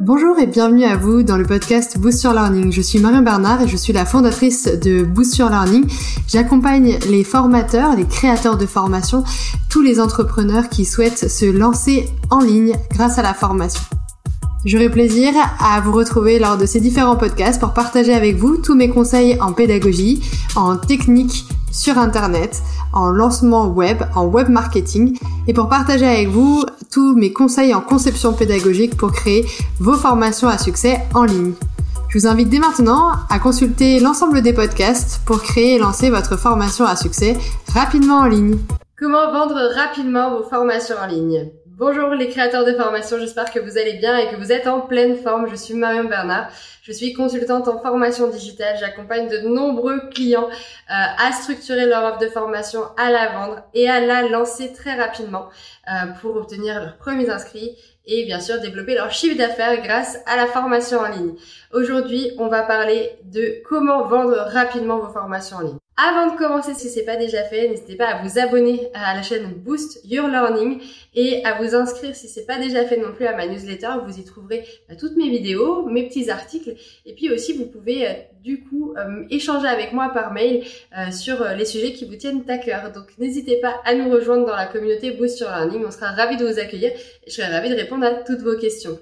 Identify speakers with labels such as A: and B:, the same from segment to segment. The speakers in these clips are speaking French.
A: Bonjour et bienvenue à vous dans le podcast Boost Your Learning. Je suis Marion Bernard et je suis la fondatrice de Boost Your Learning. J'accompagne les formateurs, les créateurs de formation, tous les entrepreneurs qui souhaitent se lancer en ligne grâce à la formation. J'aurai plaisir à vous retrouver lors de ces différents podcasts pour partager avec vous tous mes conseils en pédagogie, en technique sur Internet, en lancement web, en web marketing et pour partager avec vous tous mes conseils en conception pédagogique pour créer vos formations à succès en ligne. Je vous invite dès maintenant à consulter l'ensemble des podcasts pour créer et lancer votre formation à succès rapidement en ligne. Comment vendre rapidement vos formations en ligne? Bonjour les créateurs de formation, j'espère que vous allez bien et que vous êtes en pleine forme. Je suis Marion Bernard, je suis consultante en formation digitale. J'accompagne de nombreux clients euh, à structurer leur offre de formation, à la vendre et à la lancer très rapidement euh, pour obtenir leurs premiers inscrits et bien sûr développer leur chiffre d'affaires grâce à la formation en ligne. Aujourd'hui, on va parler de comment vendre rapidement vos formations en ligne. Avant de commencer, si ce n'est pas déjà fait, n'hésitez pas à vous abonner à la chaîne Boost Your Learning et à vous inscrire si ce n'est pas déjà fait non plus à ma newsletter. Vous y trouverez bah, toutes mes vidéos, mes petits articles et puis aussi vous pouvez euh, du coup euh, échanger avec moi par mail euh, sur les sujets qui vous tiennent à cœur. Donc n'hésitez pas à nous rejoindre dans la communauté Boost Your Learning. On sera ravis de vous accueillir et je serai ravie de répondre à toutes vos questions.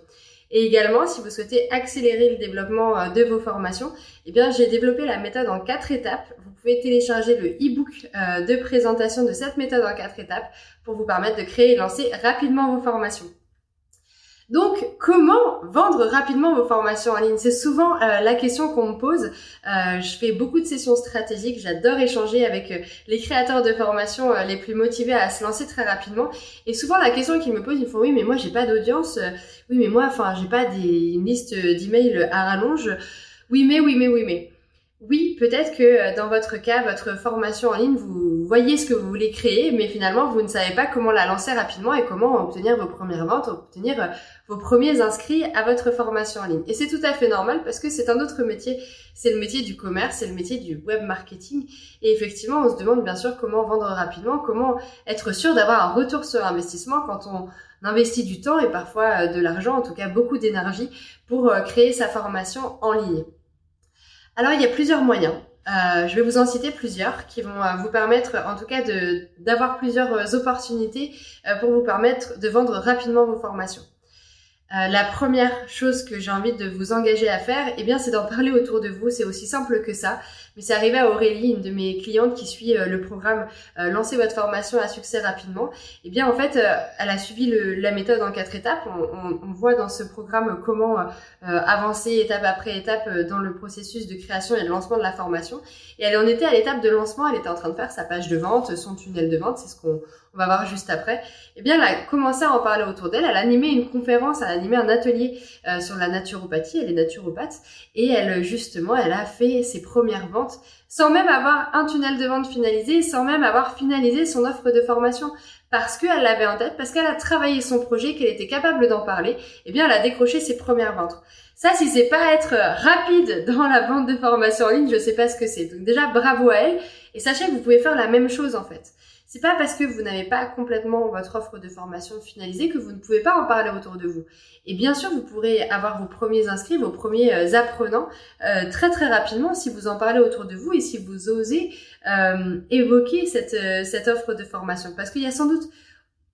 A: Et également, si vous souhaitez accélérer le développement de vos formations, eh bien, j'ai développé la méthode en quatre étapes pouvez télécharger le e-book euh, de présentation de cette méthode en quatre étapes pour vous permettre de créer et lancer rapidement vos formations. Donc, comment vendre rapidement vos formations en ligne? C'est souvent euh, la question qu'on me pose. Euh, je fais beaucoup de sessions stratégiques. J'adore échanger avec les créateurs de formations les plus motivés à se lancer très rapidement. Et souvent, la question qu'ils me posent, ils font oui, mais moi, j'ai pas d'audience. oui, mais moi, enfin, j'ai pas des, une liste d'emails à rallonge. Oui, mais, oui, mais, oui, mais. Oui, peut-être que euh, dans votre cas, votre formation en ligne, vous voyez ce que vous voulez créer, mais finalement, vous ne savez pas comment la lancer rapidement et comment obtenir vos premières ventes, obtenir euh, vos premiers inscrits à votre formation en ligne. Et c'est tout à fait normal parce que c'est un autre métier. C'est le métier du commerce, c'est le métier du web marketing. Et effectivement, on se demande bien sûr comment vendre rapidement, comment être sûr d'avoir un retour sur investissement quand on investit du temps et parfois euh, de l'argent, en tout cas beaucoup d'énergie pour créer sa formation en ligne. Alors il y a plusieurs moyens. Euh, je vais vous en citer plusieurs qui vont euh, vous permettre en tout cas d'avoir plusieurs euh, opportunités pour vous permettre de vendre rapidement vos formations. La première chose que j'ai envie de vous engager à faire, eh bien, c'est d'en parler autour de vous. C'est aussi simple que ça. Mais c'est arrivé à Aurélie, une de mes clientes qui suit euh, le programme euh, Lancez votre formation à succès rapidement. Eh bien, en fait, elle a suivi la méthode en quatre étapes. On, on, voit dans ce programme comment avancer étape après étape dans le processus de création et de lancement de la formation. Et elle en était à l'étape de lancement. Elle était en train de faire sa page de vente, son tunnel de vente. C'est ce qu'on on va voir juste après, eh bien, elle a commencé à en parler autour d'elle. Elle a animé une conférence, elle a animé un atelier euh, sur la naturopathie. Elle est naturopathe et elle, justement, elle a fait ses premières ventes sans même avoir un tunnel de vente finalisé, sans même avoir finalisé son offre de formation parce qu'elle l'avait en tête, parce qu'elle a travaillé son projet, qu'elle était capable d'en parler, eh bien, elle a décroché ses premières ventes. Ça, si c'est pas être rapide dans la vente de formation en ligne, je sais pas ce que c'est. Donc déjà, bravo à elle. Et sachez que vous pouvez faire la même chose, en fait. C'est pas parce que vous n'avez pas complètement votre offre de formation finalisée que vous ne pouvez pas en parler autour de vous. Et bien sûr, vous pourrez avoir vos premiers inscrits, vos premiers euh, apprenants euh, très très rapidement si vous en parlez autour de vous et si vous osez euh, évoquer cette, cette offre de formation. Parce qu'il y a sans doute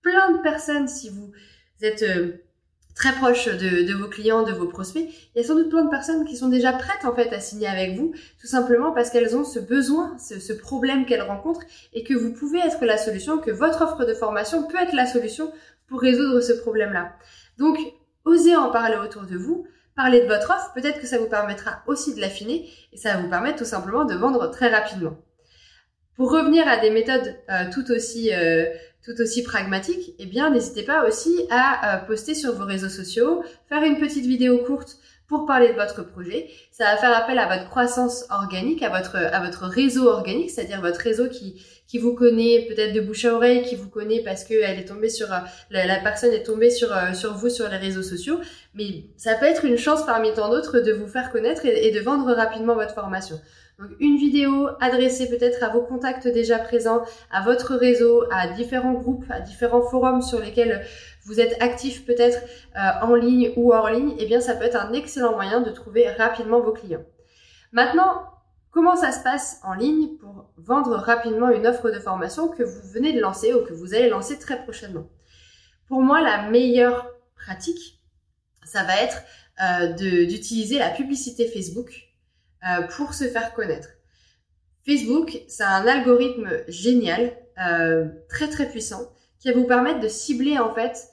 A: plein de personnes, si vous êtes très proche de, vos clients, de vos prospects, il y a sans doute plein de personnes qui sont déjà prêtes en fait à signer avec vous, tout simplement parce qu'elles ont ce besoin, ce, problème qu'elles rencontrent et que vous pouvez être la solution, que votre offre de formation peut être la solution pour résoudre ce problème-là. Donc, osez en parler autour de vous, parler de votre offre, peut-être que ça vous permettra aussi de l'affiner et ça va vous permettre tout simplement de vendre très rapidement. Pour revenir à des méthodes euh, tout aussi euh, tout aussi pragmatique, eh bien n'hésitez pas aussi à euh, poster sur vos réseaux sociaux, faire une petite vidéo courte pour parler de votre projet. Ça va faire appel à votre croissance organique, à votre à votre réseau organique, c'est-à-dire votre réseau qui qui vous connaît peut-être de bouche à oreille, qui vous connaît parce que elle est tombée sur euh, la, personne est tombée sur euh, sur vous sur les réseaux sociaux. Mais ça peut être une chance parmi tant d'autres de vous faire connaître et de vendre rapidement votre formation. Donc une vidéo adressée peut-être à vos contacts déjà présents, à votre réseau, à différents groupes, à différents forums sur lesquels vous êtes actif peut-être euh, en ligne ou hors ligne, eh bien ça peut être un excellent moyen de trouver rapidement vos clients. Maintenant, comment ça se passe en ligne pour vendre rapidement une offre de formation que vous venez de lancer ou que vous allez lancer très prochainement? Pour moi, la meilleure pratique, ça va être euh, d'utiliser la publicité Facebook euh, pour se faire connaître. Facebook, c'est un algorithme génial, euh, très très puissant, qui va vous permettre de cibler en fait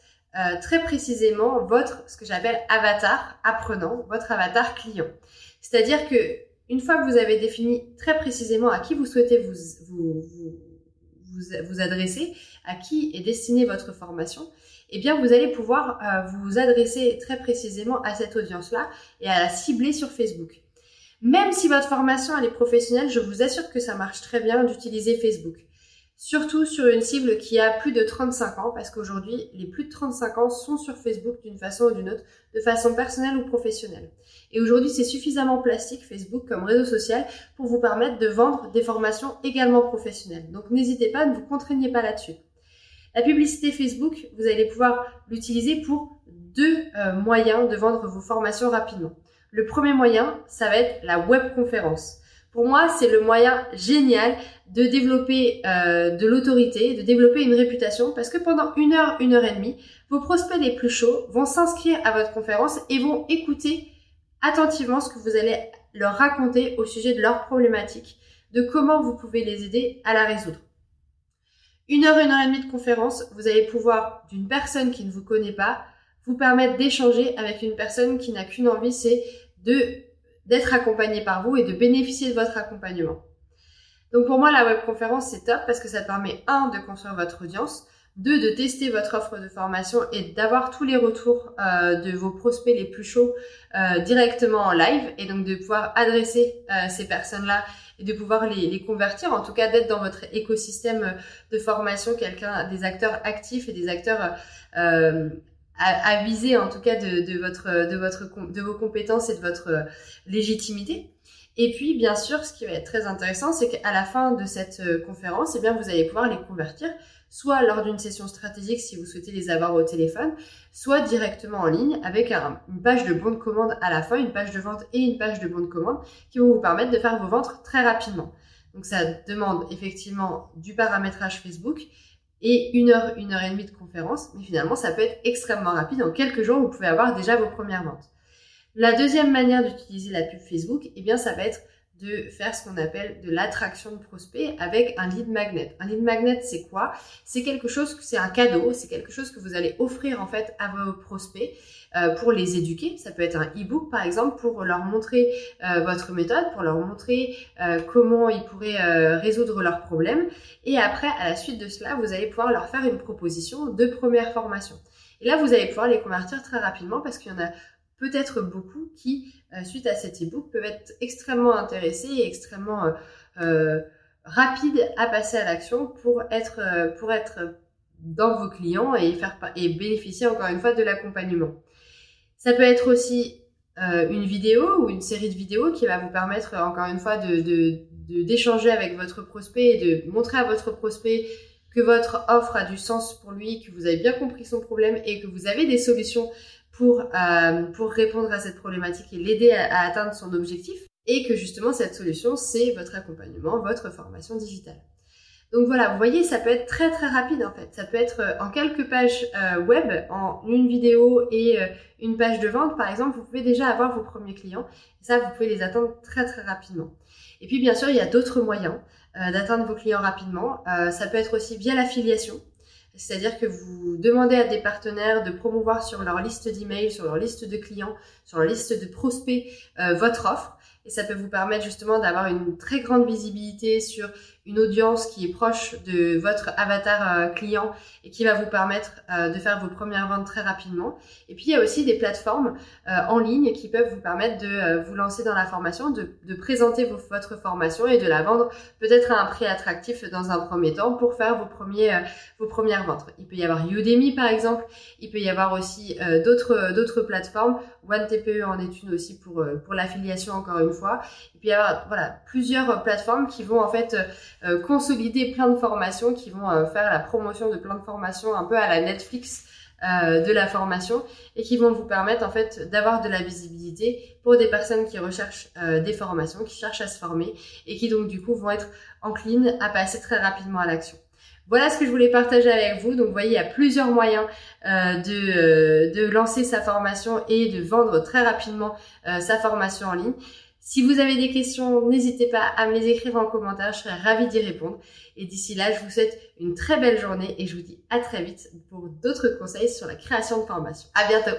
A: très précisément votre, ce que j'appelle avatar apprenant, votre avatar client. C'est-à-dire que une fois que vous avez défini très précisément à qui vous souhaitez vous, vous, vous, vous adresser, à qui est destinée votre formation, eh bien vous allez pouvoir euh, vous adresser très précisément à cette audience-là et à la cibler sur Facebook. Même si votre formation elle est professionnelle, je vous assure que ça marche très bien d'utiliser Facebook. Surtout sur une cible qui a plus de 35 ans, parce qu'aujourd'hui, les plus de 35 ans sont sur Facebook d'une façon ou d'une autre, de façon personnelle ou professionnelle. Et aujourd'hui, c'est suffisamment plastique, Facebook, comme réseau social, pour vous permettre de vendre des formations également professionnelles. Donc n'hésitez pas, ne vous contraignez pas là-dessus. La publicité Facebook, vous allez pouvoir l'utiliser pour deux euh, moyens de vendre vos formations rapidement. Le premier moyen, ça va être la webconférence. Pour moi, c'est le moyen génial de développer euh, de l'autorité, de développer une réputation, parce que pendant une heure, une heure et demie, vos prospects les plus chauds vont s'inscrire à votre conférence et vont écouter attentivement ce que vous allez leur raconter au sujet de leurs problématiques, de comment vous pouvez les aider à la résoudre. Une heure, une heure et demie de conférence, vous allez pouvoir, d'une personne qui ne vous connaît pas, vous permettre d'échanger avec une personne qui n'a qu'une envie, c'est de d'être accompagné par vous et de bénéficier de votre accompagnement. Donc pour moi, la webconférence, c'est top parce que ça permet, un, de construire votre audience, deux, de tester votre offre de formation et d'avoir tous les retours euh, de vos prospects les plus chauds euh, directement en live et donc de pouvoir adresser euh, ces personnes-là et de pouvoir les, les convertir, en tout cas d'être dans votre écosystème de formation, quelqu'un, des acteurs actifs et des acteurs euh, avisés en tout cas de, de, votre, de, votre, de vos compétences et de votre légitimité. Et puis, bien sûr, ce qui va être très intéressant, c'est qu'à la fin de cette euh, conférence, eh bien, vous allez pouvoir les convertir, soit lors d'une session stratégique si vous souhaitez les avoir au téléphone, soit directement en ligne avec une page de bon de commande à la fin, une page de vente et une page de bon de commande qui vont vous permettre de faire vos ventes très rapidement. Donc, ça demande effectivement du paramétrage Facebook et une heure, une heure et demie de conférence, mais finalement, ça peut être extrêmement rapide. En quelques jours, vous pouvez avoir déjà vos premières ventes. La deuxième manière d'utiliser la pub Facebook, eh bien, ça va être de faire ce qu'on appelle de l'attraction de prospects avec un lead magnet. Un lead magnet, c'est quoi? C'est quelque chose, c'est un cadeau, c'est quelque chose que vous allez offrir en fait à vos prospects euh, pour les éduquer. Ça peut être un e-book par exemple pour leur montrer euh, votre méthode, pour leur montrer euh, comment ils pourraient résoudre leurs problèmes. Et après, à la suite de cela, vous allez pouvoir leur faire une proposition de première formation. Et là, vous allez pouvoir les convertir très rapidement parce qu'il y en a peut-être beaucoup qui, euh, suite à cet e-book, peuvent être extrêmement intéressés et extrêmement euh, euh, rapides à passer à l'action pour être, dans vos clients et bénéficier encore une fois de l'accompagnement. Ça peut être aussi une vidéo ou une série de vidéos qui va vous permettre encore une fois de, d'échanger avec votre prospect et de montrer à votre prospect que votre offre a du sens pour lui, que vous avez bien compris son problème et que vous avez des solutions pour, euh, pour répondre à cette problématique et l'aider à, atteindre son objectif. Et que justement, cette solution, c'est votre accompagnement, votre formation digitale. Donc voilà, vous voyez, ça peut être très très rapide en fait. Ça peut être euh, en quelques pages euh, web, en une vidéo et une page de vente par exemple, vous pouvez déjà avoir vos premiers clients. Et ça, vous pouvez les atteindre très très rapidement. Et puis bien sûr, il y a d'autres moyens d'atteindre vos clients rapidement. ça peut être aussi via l'affiliation. C'est-à-dire que vous demandez à des partenaires de promouvoir sur leur liste d'emails, sur leur liste de clients, sur leur liste de prospects euh, votre offre. Et ça peut vous permettre justement d'avoir une très grande visibilité sur une audience qui est proche de votre avatar euh, client et qui va vous permettre euh, de faire vos premières ventes très rapidement. Et puis il y a aussi des plateformes euh, en ligne qui peuvent vous permettre de vous lancer dans la formation, de, présenter votre formation et de la vendre peut-être à un prix attractif dans un premier temps pour faire vos, premiers, vos premières ventes. Il peut y avoir Udemy par exemple, il peut y avoir aussi d'autres d'autres plateformes One TPE en est une aussi pour, pour l'affiliation encore une fois. Puis il y a voilà, plusieurs plateformes qui vont en fait euh, consolider plein de formations, qui vont faire la promotion de plein de formations un peu à la Netflix de la formation et qui vont vous permettre en fait d'avoir de la visibilité pour des personnes qui recherchent des formations, qui cherchent à se former et qui donc du coup vont être enclines à passer très rapidement à l'action. Voilà ce que je voulais partager avec vous. Donc, vous voyez, il y a plusieurs moyens euh, de, euh, de, lancer sa formation et de vendre très rapidement euh, sa formation en ligne. Si vous avez des questions, n'hésitez pas à me les écrire en commentaire. Je serai ravie d'y répondre. Et d'ici là, je vous souhaite une très belle journée et je vous dis à très vite pour d'autres conseils sur la création de formation. À bientôt!